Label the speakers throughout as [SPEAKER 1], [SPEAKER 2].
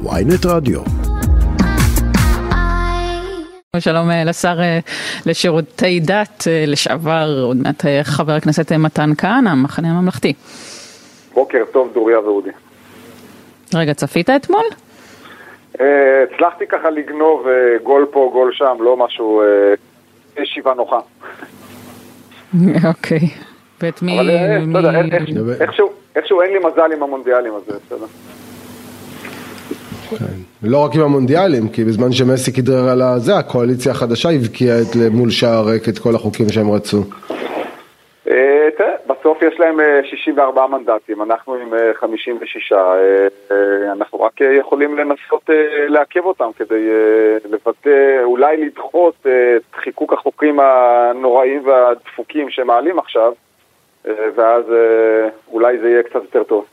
[SPEAKER 1] ויינט רדיו.
[SPEAKER 2] שלום אה, לשר אה, לשירותי דת אה, לשעבר, עוד מעט חבר הכנסת מתן כהנא, המחנה הממלכתי.
[SPEAKER 3] בוקר טוב דוריה ואודי.
[SPEAKER 2] רגע, צפית אתמול?
[SPEAKER 3] הצלחתי ככה לגנוב גול פה, גול שם, לא משהו, ישיבה נוחה.
[SPEAKER 2] אוקיי. ואת מי...
[SPEAKER 3] אבל איכשהו אין לי מזל עם המונדיאלים, אז בסדר.
[SPEAKER 4] כן. לא רק עם המונדיאלים, כי בזמן שמסי כדרר על הזה, הקואליציה החדשה הבקיעה מול שער ריק את כל החוקים שהם רצו.
[SPEAKER 3] אה, בסוף יש להם 64 אה, מנדטים, אנחנו עם 56, אה, אנחנו רק יכולים לנסות לעכב אותם כדי לבטא, אולי לדחות את חיקוק החוקים הנוראים והדפוקים שמעלים עכשיו, ואז אולי זה יהיה קצת יותר טוב.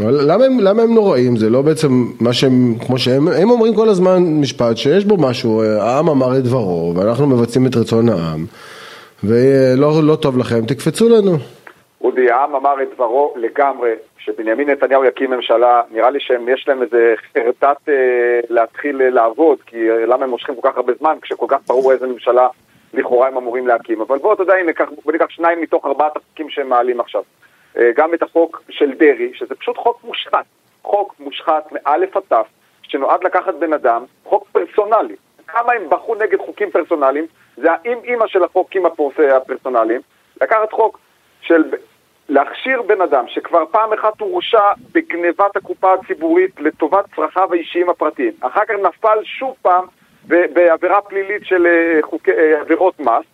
[SPEAKER 4] למה הם, למה הם נוראים? זה לא בעצם מה שהם, כמו שהם, הם אומרים כל הזמן משפט שיש בו משהו, העם אמר את דברו ואנחנו מבצעים את רצון העם ולא לא טוב לכם, תקפצו לנו.
[SPEAKER 3] אודי, העם אמר את דברו לגמרי, כשבנימין נתניהו יקים ממשלה, נראה לי שיש להם איזה חרטט אה, להתחיל אה, לעבוד, כי אה, למה הם מושכים כל כך הרבה זמן, כשכל כך ברור איזה ממשלה לכאורה הם אמורים להקים. אבל בוא, אתה יודע, הנה, בוא ניקח שניים מתוך ארבעת החוקים שהם מעלים עכשיו. אה, גם את החוק של דרעי, שזה פשוט חוק מושחת, חוק מושחת מאלף עד תף, שנועד לקחת בן אדם, חוק פרסונלי. כמה הם בחרו נגד חוקים פרסונליים, זה האם אימא של החוקים הפרסונליים, לקחת חוק של להכשיר בן אדם שכבר פעם אחת הורשע בגנבת הקופה הציבורית לטובת צרכיו האישיים הפרטיים, אחר כך נפל שוב פעם בעבירה פלילית של אה, חוקי, אה, עבירות מס,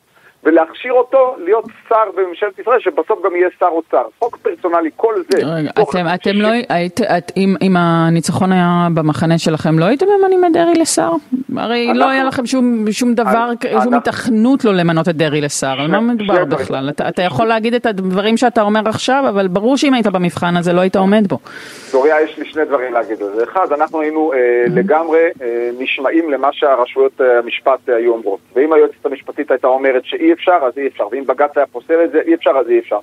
[SPEAKER 3] ולהכשיר אותו להיות שר בממשלת ישראל, שבסוף גם יהיה שר אוצר. חוק פרסונלי, כל זה.
[SPEAKER 2] אתם, אתם לא, היית, את, אם, אם הניצחון היה במחנה שלכם, לא הייתם ממנים את דרעי לשר? הרי אנחנו, לא היה לכם שום, שום דבר, אנחנו, שום היתכנות לא למנות את דרעי לשר, על מה מדובר בכלל? אתה, אתה יכול להגיד את הדברים שאתה אומר עכשיו, אבל ברור שאם היית במבחן הזה לא היית עומד בו.
[SPEAKER 3] דוריה, יש לי שני דברים להגיד על זה. אחד, אנחנו היינו אה, לגמרי אה, נשמעים למה שהרשויות אה, המשפט אה, היו אומרות. ואם היועצת המשפטית הייתה אומרת שאי אפשר, אז אי אפשר, ואם בג"ץ היה פוסל את זה, אי אפשר, אז אי אפשר.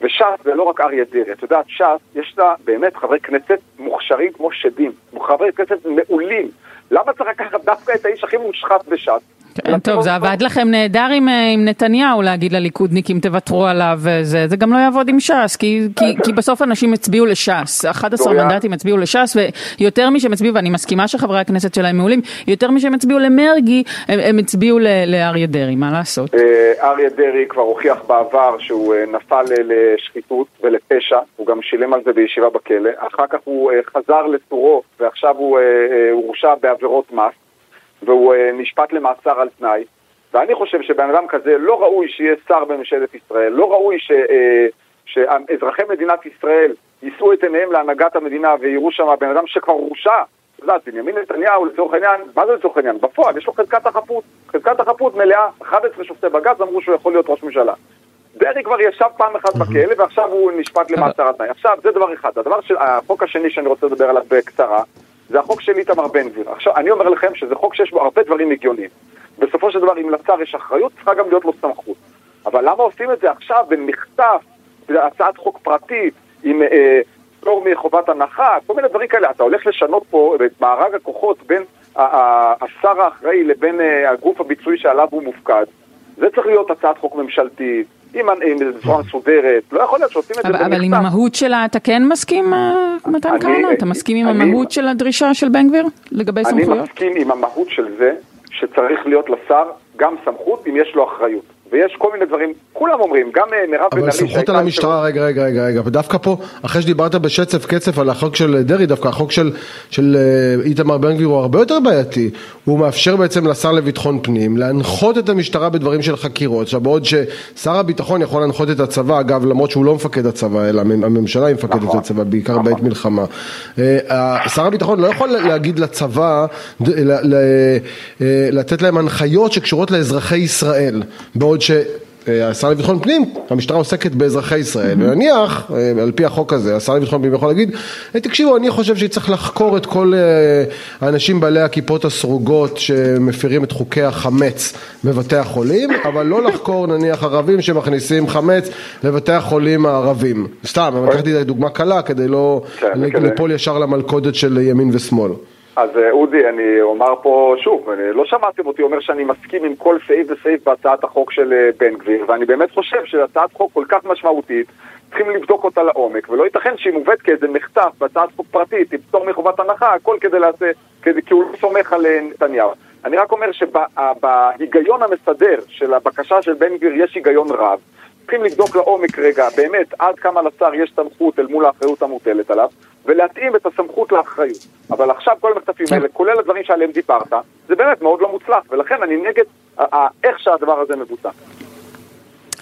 [SPEAKER 3] וש"ס זה לא רק אריה דרעי, את יודעת, ש"ס, יש לה באמת חברי כנסת מוכשרים כמו שדים, חברי כנסת מעולים. למה צריך לקחת דווקא את האיש הכי מושחת בש"ס?
[SPEAKER 2] טוב, זה עבד לכם נהדר עם, אה, עם נתניהו להגיד לליכודניקים תוותרו עליו, זה, זה גם לא יעבוד עם ש"ס, כי, כי, כי בסוף אנשים הצביעו לש"ס, 11 מנדטים הצביעו לש"ס, ויותר משהם הצביעו, ואני מסכימה שחברי הכנסת שלהם מעולים, יותר משהם הצביעו למרגי, הם, הם הצביעו לאריה דרעי, מה לעשות?
[SPEAKER 3] אה, אריה דרעי כבר הוכיח בעבר שהוא אה, נפל לשחיתות ולפשע, הוא גם שילם על זה בישיבה בכלא, אחר כך הוא חזר לצורו, ועכשיו הוא הורשע בעבירות מס. והוא uh, נשפט למאסר על תנאי, ואני חושב שבן אדם כזה לא ראוי שיהיה שר בממשלת ישראל, לא ראוי ש, uh, שאזרחי מדינת ישראל יישאו את עיניהם להנהגת המדינה ויראו שם בן אדם שכבר הורשע. את יודעת, בנימין נתניהו לצורך העניין, מה זה לצורך העניין? בפועל יש לו חזקת החפות, חזקת החפות מלאה, 11 שופטי בג"ץ אמרו שהוא יכול להיות ראש ממשלה. דרעי כבר ישב פעם אחת בכלא ועכשיו הוא נשפט למאסר על תנאי. עכשיו, זה דבר אחד. הדבר של, החוק השני שאני רוצה לדבר עליו בקצרה, זה החוק של איתמר בן גביר. עכשיו, אני אומר לכם שזה חוק שיש בו הרבה דברים הגיוניים. בסופו של דבר, אם לשר יש אחריות, צריכה גם להיות לו סמכות. אבל למה עושים את זה עכשיו במכתב, בהצעת חוק פרטית, עם אה, פטור מחובת הנחה, כל מיני דברים כאלה. אתה הולך לשנות פה את מארג הכוחות בין השר האחראי לבין אה, הגוף הביצועי שעליו הוא מופקד. זה צריך להיות הצעת חוק ממשלתית, עם בצורה מסודרת, לא יכול להיות שעושים את זה
[SPEAKER 2] במכתב. אבל עם המהות שלה אתה כן מסכים, אה, מתן כהנא? אתה מסכים עם המהות של הדרישה של בן גביר לגבי סמכויות?
[SPEAKER 3] אני מסכים עם המהות של זה שצריך להיות לשר גם סמכות אם יש לו אחריות. ויש כל מיני דברים, כולם אומרים, גם אה, מירב בן ארי
[SPEAKER 4] אבל סמכות על המשטרה, רגע, רגע, רגע, רגע, ודווקא פה, אחרי שדיברת בשצף קצף על החוק של דרעי, דווקא החוק של, של אה, איתמר בן גביר הוא הרבה יותר בעייתי, הוא מאפשר בעצם לשר לביטחון פנים להנחות את המשטרה בדברים של חקירות, עכשיו בעוד ששר הביטחון יכול להנחות את הצבא, אגב, למרות שהוא לא מפקד הצבא, אלא הממשלה היא מפקדת נכון, הצבא, בעיקר נכון. בעת מלחמה, אה, שר הביטחון לא יכול להגיד לצבא, לתת להם הנחיות שקשורות לאזרחי ישראל, בעוד בעוד אה, השר לביטחון פנים, המשטרה עוסקת באזרחי ישראל, ונניח, אה, על פי החוק הזה, השר לביטחון פנים יכול להגיד, תקשיבו, אני חושב שצריך לחקור את כל האנשים בעלי הכיפות הסרוגות שמפירים את חוקי החמץ בבתי החולים, אבל לא לחקור נניח ערבים שמכניסים חמץ לבתי החולים הערבים. סתם, אני לקחתי דוגמה קלה כדי לא כן, ליפול ישר למלכודת של ימין ושמאל.
[SPEAKER 3] אז אה, אודי, אני אומר פה שוב, לא שמעתם אותי אומר שאני מסכים עם כל סעיף וסעיף בהצעת החוק של אה, בן גביר, ואני באמת חושב שהצעת חוק כל כך משמעותית, צריכים לבדוק אותה לעומק, ולא ייתכן שהיא מובאת כאיזה מחטף בהצעת חוק פרטית, עם פטור מחובת הנחה, הכל כדי לעשות, כדי, כי הוא לא סומך על אה, נתניהו. אני רק אומר שבהיגיון המסדר של הבקשה של בן גביר יש היגיון רב. צריכים לבדוק לעומק רגע, באמת, עד כמה לשר יש סמכות אל מול האחריות המוטלת עליו, ולהתאים את הסמכות לאחריות. אבל עכשיו כל המחטפים האלה, כולל הדברים שעליהם דיברת, זה באמת מאוד לא מוצלח, ולכן אני נגד איך שהדבר הזה מבוצע.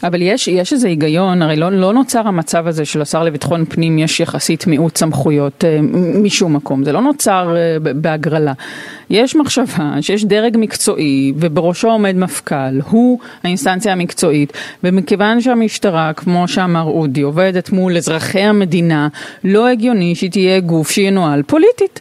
[SPEAKER 2] אבל יש, יש איזה היגיון, הרי לא, לא נוצר המצב הזה שלשר לביטחון פנים יש יחסית מיעוט סמכויות אה, משום מקום, זה לא נוצר אה, בהגרלה. יש מחשבה שיש דרג מקצועי ובראשו עומד מפכ"ל, הוא האינסטנציה המקצועית, ומכיוון שהמשטרה, כמו שאמר אודי, עובדת מול אזרחי המדינה, לא הגיוני שהיא תהיה גוף שינוהל פוליטית.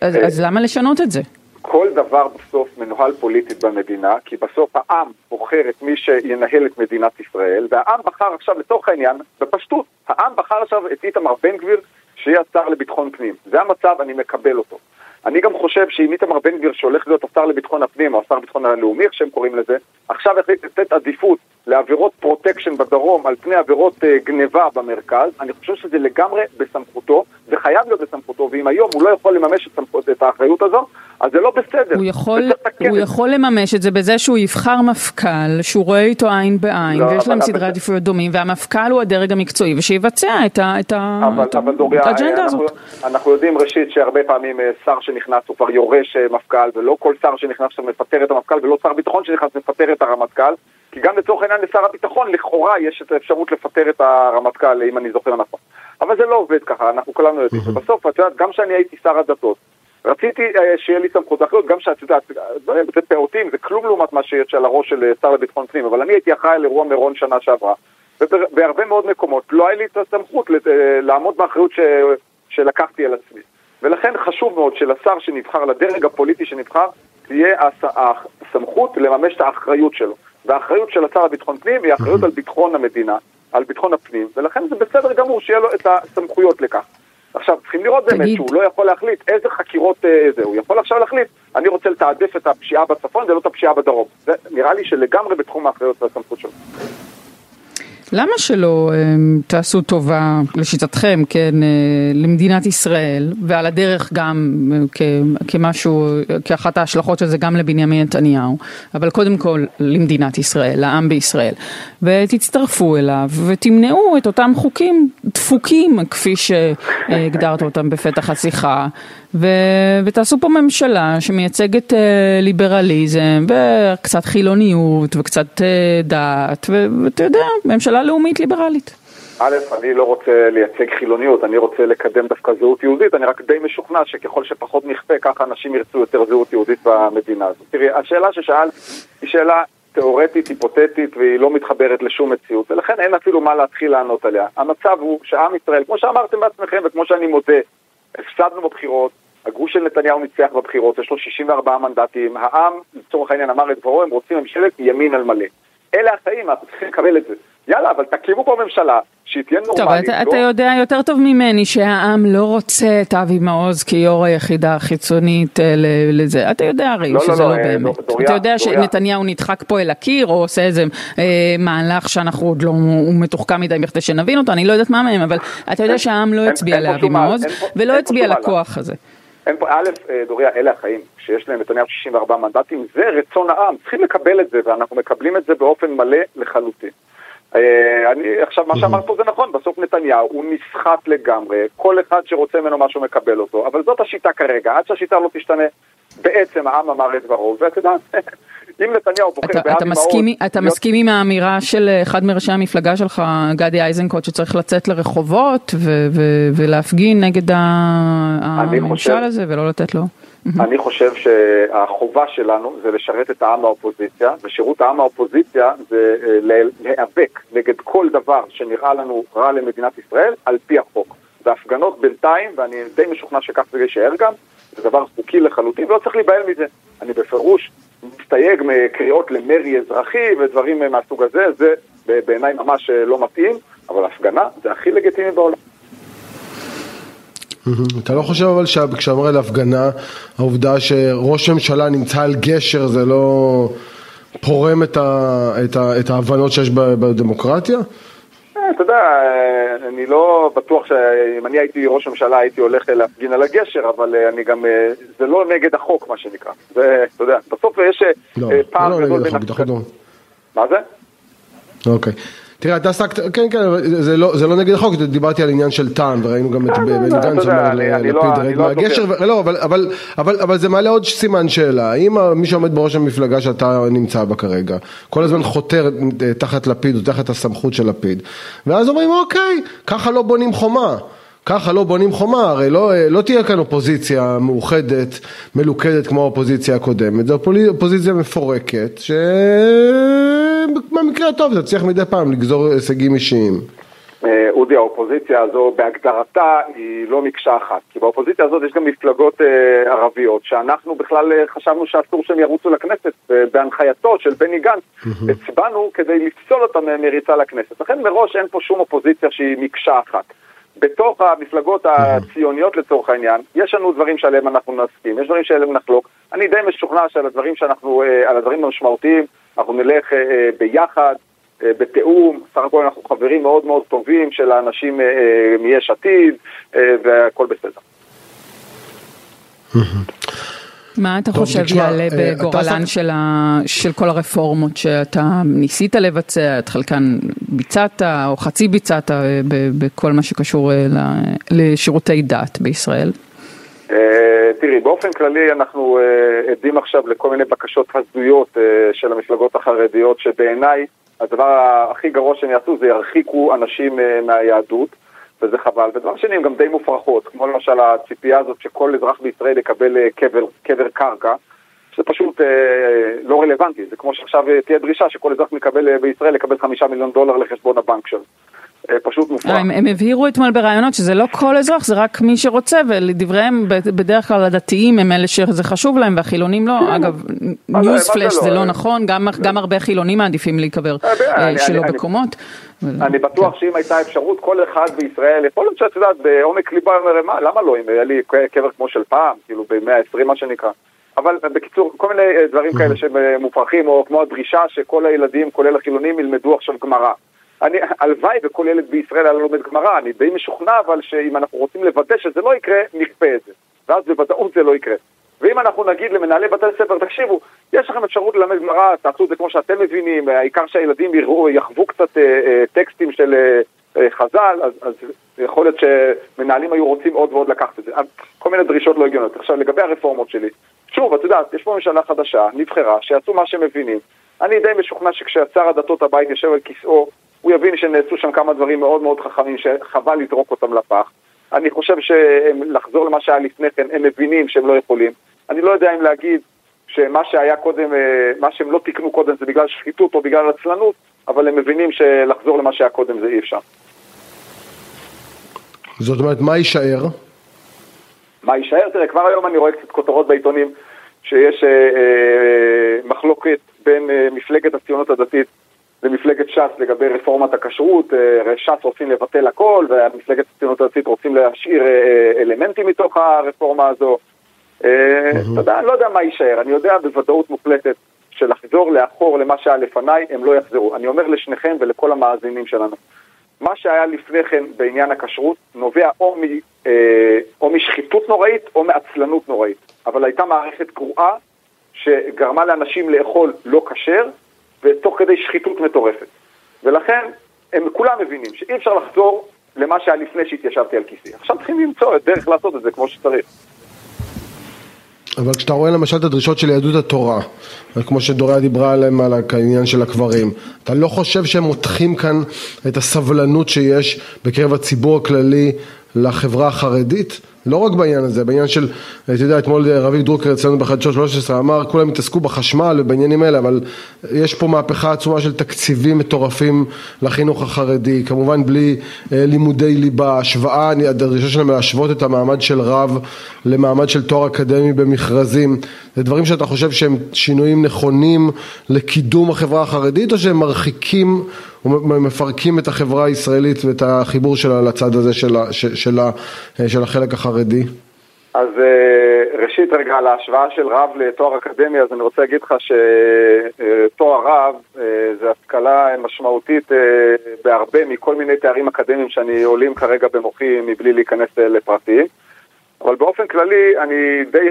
[SPEAKER 2] אז, אז למה לשנות את זה?
[SPEAKER 3] כל דבר בסוף מנוהל פוליטית במדינה, כי בסוף העם בוחר את מי שינהל את מדינת ישראל, והעם בחר עכשיו, לצורך העניין, בפשטות, העם בחר עכשיו את איתמר בן גביר שיהיה השר לביטחון פנים. זה המצב, אני מקבל אותו. אני גם חושב שאם איתמר בן גביר שהולך להיות השר לביטחון הפנים, או השר לביטחון הלאומי, איך שהם קוראים לזה, עכשיו החליט לתת עדיפות לעבירות פרוטקשן בדרום על פני עבירות אה, גניבה במרכז, אני חושב שזה לגמרי בסמכותו, זה חייב להיות בסמכותו, ואם היום הוא לא יכול לממש את, סמכות, את האחריות הזו, אז זה לא בסדר.
[SPEAKER 2] הוא יכול, הוא יכול לממש את זה בזה שהוא יבחר מפכ"ל, שהוא רואה איתו עין בעין, לא, ויש להם סדרי עדיפויות דומים, והמפכ"ל הוא הדרג המקצועי, ושיבצע את, ה, את, ה,
[SPEAKER 3] אבל, את אבל דוריה, האג'נדה הזאת. אנחנו, אנחנו יודעים ראשית שהרבה פעמים אה, שר שנכנס הוא כבר יורש אה, מפכ"ל, ולא כל שר שנכנס עכשיו מפטר את המפכ"ל, ולא שר ביטחון שנכנס מפטר את הרמטכ"ל. כי גם לצורך העניין לשר הביטחון לכאורה יש את האפשרות לפטר את הרמטכ"ל, אם אני זוכר נכון. אבל זה לא עובד ככה, אנחנו כולנו יודעים. ובסוף, את יודעת, גם כשאני הייתי שר הדתות, רציתי אה, שיהיה לי סמכות אחריות, גם שאת יודעת, זה פעוטים, זה כלום לעומת מה שיש על הראש של אה, שר לביטחון פנים, אבל אני הייתי אחראי על אירוע מירון שנה שעברה, ובהרבה מאוד מקומות לא היה לי את הסמכות לעמוד באחריות ש... שלקחתי על עצמי. ולכן חשוב מאוד שלשר שנבחר, לדרג הפוליטי שנבחר, תהיה הסמכות לממש את האחריות שלו. והאחריות של השר לביטחון פנים היא אחריות על ביטחון המדינה, על ביטחון הפנים, ולכן זה בסדר גמור שיהיה לו את הסמכויות לכך. עכשיו, צריכים לראות באמת שהוא לא יכול להחליט איזה חקירות אה, זה, הוא יכול עכשיו להחליט, אני רוצה לתעדף את הפשיעה בצפון ולא את הפשיעה בדרום. זה נראה לי שלגמרי בתחום האחריות והסמכות שלו.
[SPEAKER 2] למה שלא um, תעשו טובה, לשיטתכם, כן, uh, למדינת ישראל, ועל הדרך גם uh, כמשהו, כאחת ההשלכות של זה גם לבנימין נתניהו, אבל קודם כל למדינת ישראל, לעם בישראל, ותצטרפו אליו ותמנעו את אותם חוקים דפוקים, כפי שהגדרת אותם בפתח השיחה, ו... ותעשו פה ממשלה שמייצגת uh, ליברליזם וקצת חילוניות וקצת uh, דת, ואתה יודע, ממשלה לאומית ליברלית.
[SPEAKER 3] א', אני לא רוצה לייצג חילוניות, אני רוצה לקדם דווקא זהות יהודית, אני רק די משוכנע שככל שפחות נכפה, ככה אנשים ירצו יותר זהות יהודית במדינה הזאת. תראי, השאלה ששאלת היא שאלה תיאורטית, היפותטית, והיא לא מתחברת לשום מציאות, ולכן אין אפילו מה להתחיל לענות עליה. המצב הוא שעם ישראל, כמו שאמרתם בעצמכם וכמו שאני מודה, הפסדנו בבחירות, הגוש של נתניהו ניצח בבחירות, יש לו 64 מנדטים, העם, לצורך העניין, אמר את דברו, הם רוצים ממשלת ימין על מלא. אלה החיים, אנחנו צריכים לקבל את זה. יאללה, אבל תקימו פה ממשלה שהיא תהיה נורמלית.
[SPEAKER 2] טוב, אתה, לא... אתה יודע יותר טוב ממני שהעם לא רוצה את אבי מעוז כיו"ר היחידה החיצונית אה, לזה. אתה יודע הרי לא, לא שזה לא, לא, לא באמת. דור, אתה יודע דוריה. שנתניהו נדחק פה אל הקיר, או עושה איזה אה, מהלך שאנחנו עוד לא, הוא מתוחכם מדי בכדי שנבין אותו, אני לא יודעת מה מהם, אבל אתה יודע שהעם לא הצביע לאבי מעוז, ולא הצביע לכוח הזה.
[SPEAKER 3] אין פה, א', אה, דוריה, אלה החיים, שיש להם נתניהו 64 מנדטים, זה רצון העם, צריכים לקבל את זה, ואנחנו מקבלים את זה באופן מלא לחלוטין. אה, אני, עכשיו, מה שאמרת פה זה נכון, בסוף נתניהו הוא נסחט לגמרי, כל אחד שרוצה ממנו משהו מקבל אותו, אבל זאת השיטה כרגע, עד שהשיטה לא תשתנה, בעצם העם אמר את דברו, ואת יודעת, אם נתניהו בוחר
[SPEAKER 2] אתה,
[SPEAKER 3] באבי
[SPEAKER 2] אתה
[SPEAKER 3] מעוז...
[SPEAKER 2] מסכים, אתה
[SPEAKER 3] להיות-
[SPEAKER 2] מסכים עם האמירה של אחד מראשי המפלגה שלך, גדי איזנקוט, שצריך לצאת לרחובות ולהפגין נגד הממשל הזה ולא לתת לו?
[SPEAKER 3] אני חושב שהחובה שלנו זה לשרת את העם האופוזיציה, ושירות העם האופוזיציה זה אה, להיאבק נגד כל דבר שנראה לנו רע למדינת ישראל על פי החוק. והפגנות בינתיים, ואני די משוכנע שכך זה יישאר גם, זה דבר חוקי לחלוטין, ולא צריך להיבהל מזה. אני בפירוש מסתייג מקריאות למרי אזרחי ודברים מהסוג הזה, זה בעיניי ממש אה, לא מתאים, אבל הפגנה זה הכי לגיטימי בעולם.
[SPEAKER 4] אתה לא חושב אבל שכשאתה אומר על הפגנה, העובדה שראש ממשלה נמצא על גשר זה לא פורם את, ה, את, ה, את ההבנות שיש בדמוקרטיה?
[SPEAKER 3] אה, אתה יודע, אה, אני לא בטוח שאם אני הייתי ראש ממשלה הייתי הולך אה, להפגין על הגשר, אבל אני גם, זה לא נגד החוק מה שנקרא. זה, אתה יודע, בסוף יש
[SPEAKER 4] לא,
[SPEAKER 3] אה,
[SPEAKER 4] זה
[SPEAKER 3] פער
[SPEAKER 4] לא
[SPEAKER 3] גדול
[SPEAKER 4] נגד
[SPEAKER 3] בין...
[SPEAKER 4] החוק, לדבר.
[SPEAKER 3] מה זה?
[SPEAKER 4] אוקיי. תראה, אתה עסקת, כן, כן, זה לא, זה לא נגד החוק, דיברתי על עניין של טעם, וראינו גם את
[SPEAKER 3] כן,
[SPEAKER 4] בני
[SPEAKER 3] אתה
[SPEAKER 4] גנץ
[SPEAKER 3] יודע,
[SPEAKER 4] אומר ללפיד
[SPEAKER 3] לא-
[SPEAKER 4] רד
[SPEAKER 3] אני לא
[SPEAKER 4] מהגשר,
[SPEAKER 3] דובר.
[SPEAKER 4] ו- לא, אבל, אבל, אבל, אבל זה מעלה עוד סימן שאלה, האם מי שעומד בראש המפלגה שאתה נמצא בה כרגע, כל הזמן חותר אה, תחת לפיד או תחת הסמכות של לפיד, ואז אומרים אוקיי, ככה לא בונים חומה. ככה לא בונים חומה, הרי לא, אה, לא תהיה כאן אופוזיציה מאוחדת, מלוכדת כמו האופוזיציה הקודמת, זו אופוזיציה מפורקת, שבמקרה הטוב תצליח מדי פעם לגזור הישגים אישיים.
[SPEAKER 3] אה, אודי, האופוזיציה הזו בהגדרתה היא לא מקשה אחת. כי באופוזיציה הזאת יש גם מפלגות אה, ערביות, שאנחנו בכלל אה, חשבנו שאסור שהם ירוצו לכנסת, אה, בהנחייתו של בני גנץ. הצבענו כדי לפסול אותם מריצה לכנסת. לכן מראש אין פה שום אופוזיציה שהיא מקשה אחת. בתוך המפלגות הציוניות לצורך העניין, יש לנו דברים שעליהם אנחנו נסכים, יש דברים שעליהם נחלוק. אני די משוכנע שעל הדברים שאנחנו, אה, על הדברים המשמעותיים, אנחנו נלך אה, אה, ביחד. בתיאום, סך הכל אנחנו חברים מאוד מאוד טובים של האנשים מיש עתיד, והכל בסדר.
[SPEAKER 2] מה אתה
[SPEAKER 4] טוב,
[SPEAKER 2] חושב
[SPEAKER 4] תשמע,
[SPEAKER 2] יעלה
[SPEAKER 4] אה,
[SPEAKER 2] בגורלן
[SPEAKER 4] אתה-
[SPEAKER 2] של, ה... של כל הרפורמות שאתה ניסית לבצע, את חלקן ביצעת או חצי ביצעת אה, בכל מה שקשור אה, ל- לשירותי דת בישראל?
[SPEAKER 3] תראי, באופן כללי אנחנו עדים עכשיו לכל מיני בקשות הזויות של המפלגות החרדיות, שבעיניי הדבר הכי גרוע שהם יעשו זה ירחיקו אנשים מהיהדות, וזה חבל. ודבר שני, הן גם די מופרכות, כמו למשל הציפייה הזאת שכל אזרח בישראל יקבל אה, קבר, קבר קרקע. זה פשוט אה, לא רלוונטי, זה כמו שעכשיו אה, תהיה דרישה שכל אזרח מקבל אה, בישראל יקבל חמישה מיליון דולר לחשבון הבנק שלו. אה, פשוט מופרך.
[SPEAKER 2] אה, הם, הם הבהירו אתמול בראיונות שזה לא כל אזרח, זה רק מי שרוצה, ולדבריהם בדרך כלל הדתיים הם אלה שזה חשוב להם והחילונים לא. אגב,
[SPEAKER 3] מה זה-
[SPEAKER 2] ניוז פלאש זה
[SPEAKER 3] לא?
[SPEAKER 2] לא נכון, גם, גם הרבה חילונים מעדיפים להיקבר
[SPEAKER 3] אה,
[SPEAKER 2] אה, שלא בקומות.
[SPEAKER 3] אני בטוח שאם הייתה אפשרות, כל אחד בישראל, יכול להיות שאת יודעת, בעומק ליבה למה לא, אם היה לי קבר כמו של פעם, כאילו במאה ה-20 מה שנקרא. אבל בקיצור, כל מיני אה, דברים כאלה שהם אה, מופרכים, או כמו הדרישה שכל הילדים, כולל החילונים, ילמדו עכשיו גמרא. אני, הלוואי וכל ילד בישראל היה לומד גמרא, אני די משוכנע אבל שאם אנחנו רוצים לוודא שזה לא יקרה, נכפה את זה. ואז בוודאות זה לא יקרה. ואם אנחנו נגיד למנהלי בתי ספר, תקשיבו, יש לכם אפשרות ללמד גמרא, תעשו את זה כמו שאתם מבינים, העיקר שהילדים יראו, יחוו קצת אה, אה, טקסטים של אה, אה, חז"ל, אז, אז יכול להיות שמנהלים היו רוצים עוד ועוד לקחת את זה. כל מיני דרישות לא הגיוניות. עכשיו, לגבי הרפורמות שלי, שוב, את יודעת, יש פה ממשלה חדשה, נבחרה, שיעשו מה שהם מבינים. אני די משוכנע שכששר הדתות הבית יושב על כיסאו, הוא יבין שנעשו שם כמה דברים מאוד מאוד חכמים שחבל לזרוק אותם לפח. אני חושב שלחזור למה שהיה לפני כן, הם מבינים שהם לא יכולים. אני לא יודע אם להגיד שמה שהיה קודם, אה, מה שהם לא תיקנו קודם זה בגלל שחיתות או בגלל עצלנות, אבל הם מבינים שלחזור למה שהיה קודם זה אי אפשר.
[SPEAKER 4] זאת אומרת, מה יישאר?
[SPEAKER 3] מה יישאר? תראה, כבר היום אני רואה קצת כותרות בעיתונים שיש אה, אה, מחלוקת בין אה, מפלגת הציונות הדתית למפלגת ש"ס לגבי רפורמת הכשרות, אה, ש"ס רוצים לבטל הכל ומפלגת הציונות הדתית רוצים להשאיר אה, אה, אלמנטים מתוך הרפורמה הזו. אתה יודע, אני לא יודע מה יישאר, אני יודע בוודאות מוחלטת שלחזור לאחור למה שהיה לפניי, הם לא יחזרו. אני אומר לשניכם ולכל המאזינים שלנו, מה שהיה לפני כן בעניין הכשרות נובע או, מ, אה, או משחיתות נוראית או מעצלנות נוראית. אבל הייתה מערכת גרועה שגרמה לאנשים לאכול לא כשר ותוך כדי שחיתות מטורפת. ולכן הם כולם מבינים שאי אפשר לחזור למה שהיה לפני שהתיישבתי על כיסי. עכשיו צריכים למצוא את דרך לעשות את זה כמו שצריך.
[SPEAKER 4] אבל כשאתה רואה למשל את הדרישות של יהדות התורה, כמו שדוריה דיברה עליהם על העניין של הקברים, אתה לא חושב שהם מותחים כאן את הסבלנות שיש בקרב הציבור הכללי לחברה החרדית? לא רק בעניין הזה, בעניין של, אתה יודע, אתמול רביב דרוקר אצלנו בחדשות 13 אמר, כולם התעסקו בחשמל ובעניינים האלה, אבל יש פה מהפכה עצומה של תקציבים מטורפים לחינוך החרדי, כמובן בלי אה, לימודי ליבה, השוואה, הדרישה שלהם להשוות את המעמד של רב למעמד של תואר אקדמי במכרזים, זה דברים שאתה חושב שהם שינויים נכונים לקידום החברה החרדית, או שהם מרחיקים ומפרקים את החברה הישראלית ואת החיבור שלה לצד הזה של, של, של, של החלק החרדי?
[SPEAKER 3] אז ראשית רגע על ההשוואה של רב לתואר אקדמי, אז אני רוצה להגיד לך שתואר רב זה השכלה משמעותית בהרבה מכל מיני תארים אקדמיים שאני עולים כרגע במוחי מבלי להיכנס לפרטים. אבל באופן כללי אני די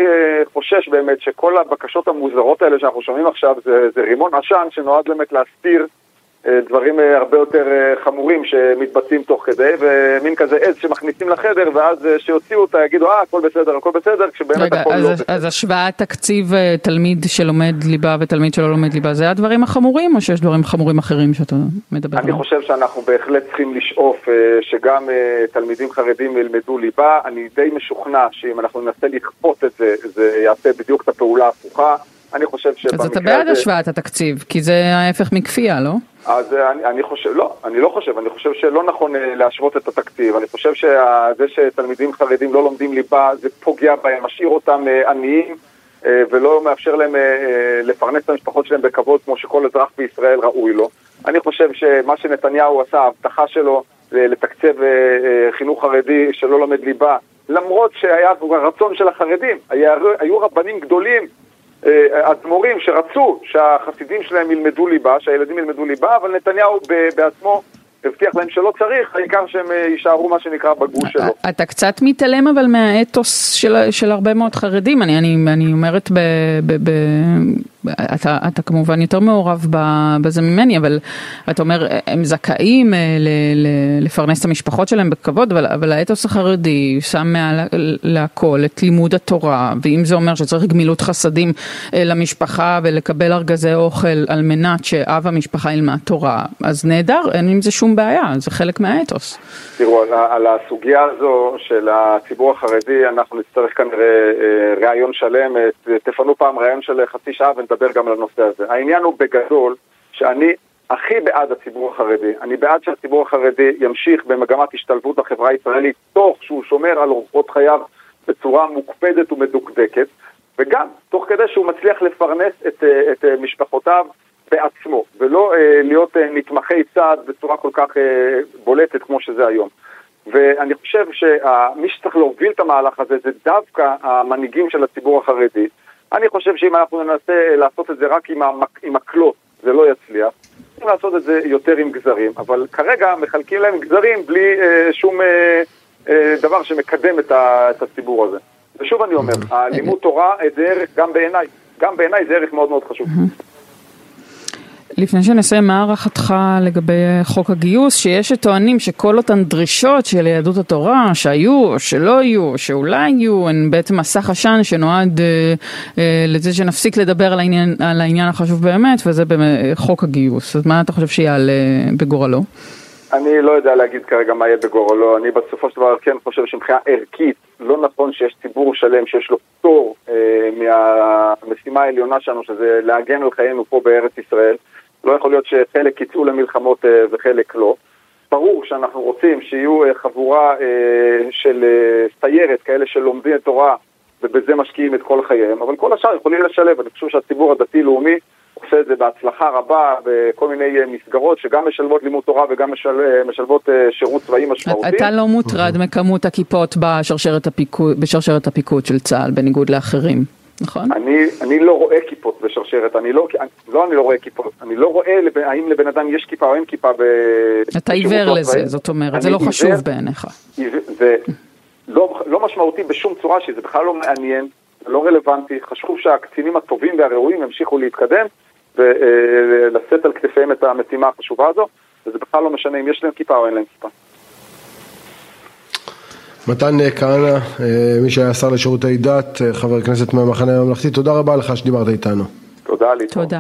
[SPEAKER 3] חושש באמת שכל הבקשות המוזרות האלה שאנחנו שומעים עכשיו זה, זה רימון עשן שנועד באמת להסתיר אה, דברים אה, הרבה יותר אה, חמורים שמתבצעים תוך כדי, ומין כזה עז שמכניסים לחדר, ואז שיוציאו אותה יגידו, אה, הכל בסדר, הכל בסדר, כשבאמת רגע, הכל
[SPEAKER 2] אז,
[SPEAKER 3] לא
[SPEAKER 2] בסדר. אז השוואת תקציב תלמיד שלומד ליבה ותלמיד שלא לומד ליבה, זה הדברים החמורים, או שיש דברים חמורים אחרים שאתה מדבר
[SPEAKER 3] עליהם? אני חושב שאנחנו בהחלט צריכים לשאוף שגם תלמידים חרדים ילמדו ליבה. אני די משוכנע שאם אנחנו ננסה לכפות את זה, זה יעשה בדיוק את הפעולה ההפוכה. אני חושב שבמקרה
[SPEAKER 2] הזה... אז אתה בעד השוואת התקציב, כי זה ההפך מכפייה, לא?
[SPEAKER 3] אז אני, אני חושב, לא, אני לא חושב, אני חושב שלא נכון אה, להשוות את התקציב, אני חושב שזה שתלמידים חרדים לא לומדים ליבה זה פוגע בהם, משאיר אותם אה, עניים אה, ולא מאפשר להם לפרנס את המשפחות שלהם בכבוד כמו שכל אזרח בישראל ראוי לו. אני חושב שמה שנתניהו עשה, ההבטחה שלו לתקצב חינוך חרדי שלא לומד ליבה, למרות שהיה רצון של החרדים, היו רבנים גדולים אה, אדמו"רים שרצו שהחסידים שלהם ילמדו ליבה, שהילדים ילמדו ליבה, אבל נתניהו בעצמו הבטיח להם שלא צריך, העיקר שהם אה, יישארו מה שנקרא בגוש שלו.
[SPEAKER 2] אתה קצת מתעלם אבל מהאתוס של, של הרבה מאוד חרדים, אני, אני, אני אומרת ב... ב, ב אתה, אתה כמובן יותר מעורב בזה ממני, אבל אתה אומר, הם זכאים אה, ל, ל, לפרנס את המשפחות שלהם בכבוד, אבל, אבל האתוס החרדי שם מעל להכל את לימוד התורה, ואם זה אומר שצריך גמילות חסדים אה, למשפחה ולקבל ארגזי אוכל על מנת שאב המשפחה ילמד תורה, אז נהדר, אין עם זה שום בעיה, זה חלק מהאתוס.
[SPEAKER 3] תראו, על, על הסוגיה הזו של הציבור החרדי, אנחנו נצטרך כנראה אה, ראיון שלם, תפנו פעם ראיון של חצי שעה נדבר גם על הנושא הזה. העניין הוא בגדול שאני הכי בעד הציבור החרדי. אני בעד שהציבור החרדי ימשיך במגמת השתלבות בחברה הישראלית תוך שהוא שומר על אורחות חייו בצורה מוקפדת ומדוקדקת, וגם תוך כדי שהוא מצליח לפרנס את, את משפחותיו בעצמו, ולא אה, להיות אה, נתמכי צעד בצורה כל כך אה, בולטת כמו שזה היום. ואני חושב שמי שצריך להוביל את המהלך הזה זה דווקא המנהיגים של הציבור החרדי, אני חושב שאם אנחנו ננסה לעשות את זה רק עם, המק, עם מקלות, זה לא יצליח. צריכים לעשות את זה יותר עם גזרים, אבל כרגע מחלקים להם גזרים בלי אה, שום אה, אה, דבר שמקדם את, ה, את הציבור הזה. ושוב אני אומר, הלימוד תורה זה ערך גם בעיניי, גם בעיניי זה ערך מאוד מאוד חשוב.
[SPEAKER 2] לפני שנסיים, מה הערכתך לגבי חוק הגיוס, שיש שטוענים שכל אותן דרישות של יהדות התורה, שהיו או שלא יהיו, או שאולי יהיו, הן בעצם מסך עשן שנועד אה, אה, לזה שנפסיק לדבר על העניין, על העניין החשוב באמת, וזה באמת חוק הגיוס. אז מה אתה חושב שיעלה בגורלו?
[SPEAKER 3] אני לא יודע להגיד כרגע מה יהיה בגורלו, אני בסופו של דבר כן חושב שמבחינה ערכית לא נכון שיש ציבור שלם שיש לו פטור אה, מהמשימה העליונה שלנו, שזה להגן על חיינו פה בארץ ישראל. לא יכול להיות שחלק יצאו למלחמות אה, וחלק לא. ברור שאנחנו רוצים שיהיו אה, חבורה אה, של סיירת, כאלה שלומדים את תורה ובזה משקיעים את כל חייהם, אבל כל השאר יכולים לשלב. אני חושב שהציבור הדתי-לאומי עושה את זה בהצלחה רבה בכל מיני מסגרות שגם משלבות לימוד תורה וגם משל, משלבות שירות צבאי משמעותי.
[SPEAKER 2] אתה לא מוטרד מכמות הכיפות בשרשרת הפיקוד, בשרשרת הפיקוד של צה"ל, בניגוד לאחרים. נכון.
[SPEAKER 3] אני, אני לא רואה כיפות בשרשרת, אני לא, אני, לא אני לא רואה כיפות, אני לא רואה לב, האם לבן אדם יש כיפה או אין כיפה ב...
[SPEAKER 2] אתה עיוור לזה, צבאי. זאת אומרת, זה לא עיוור, חשוב בעיניך.
[SPEAKER 3] זה לא, לא משמעותי בשום צורה שזה בכלל לא מעניין, זה לא רלוונטי, חשוב שהקצינים הטובים והראויים ימשיכו להתקדם ולשאת על כתפיהם את המשימה החשובה הזו, וזה בכלל לא משנה אם יש להם כיפה או אין להם כיפה.
[SPEAKER 4] מתן כהנא, מי שהיה שר לשירותי דת, חבר הכנסת מהמחנה הממלכתי, תודה רבה לך שדיברת איתנו.
[SPEAKER 3] תודה, ליטון.
[SPEAKER 2] תודה.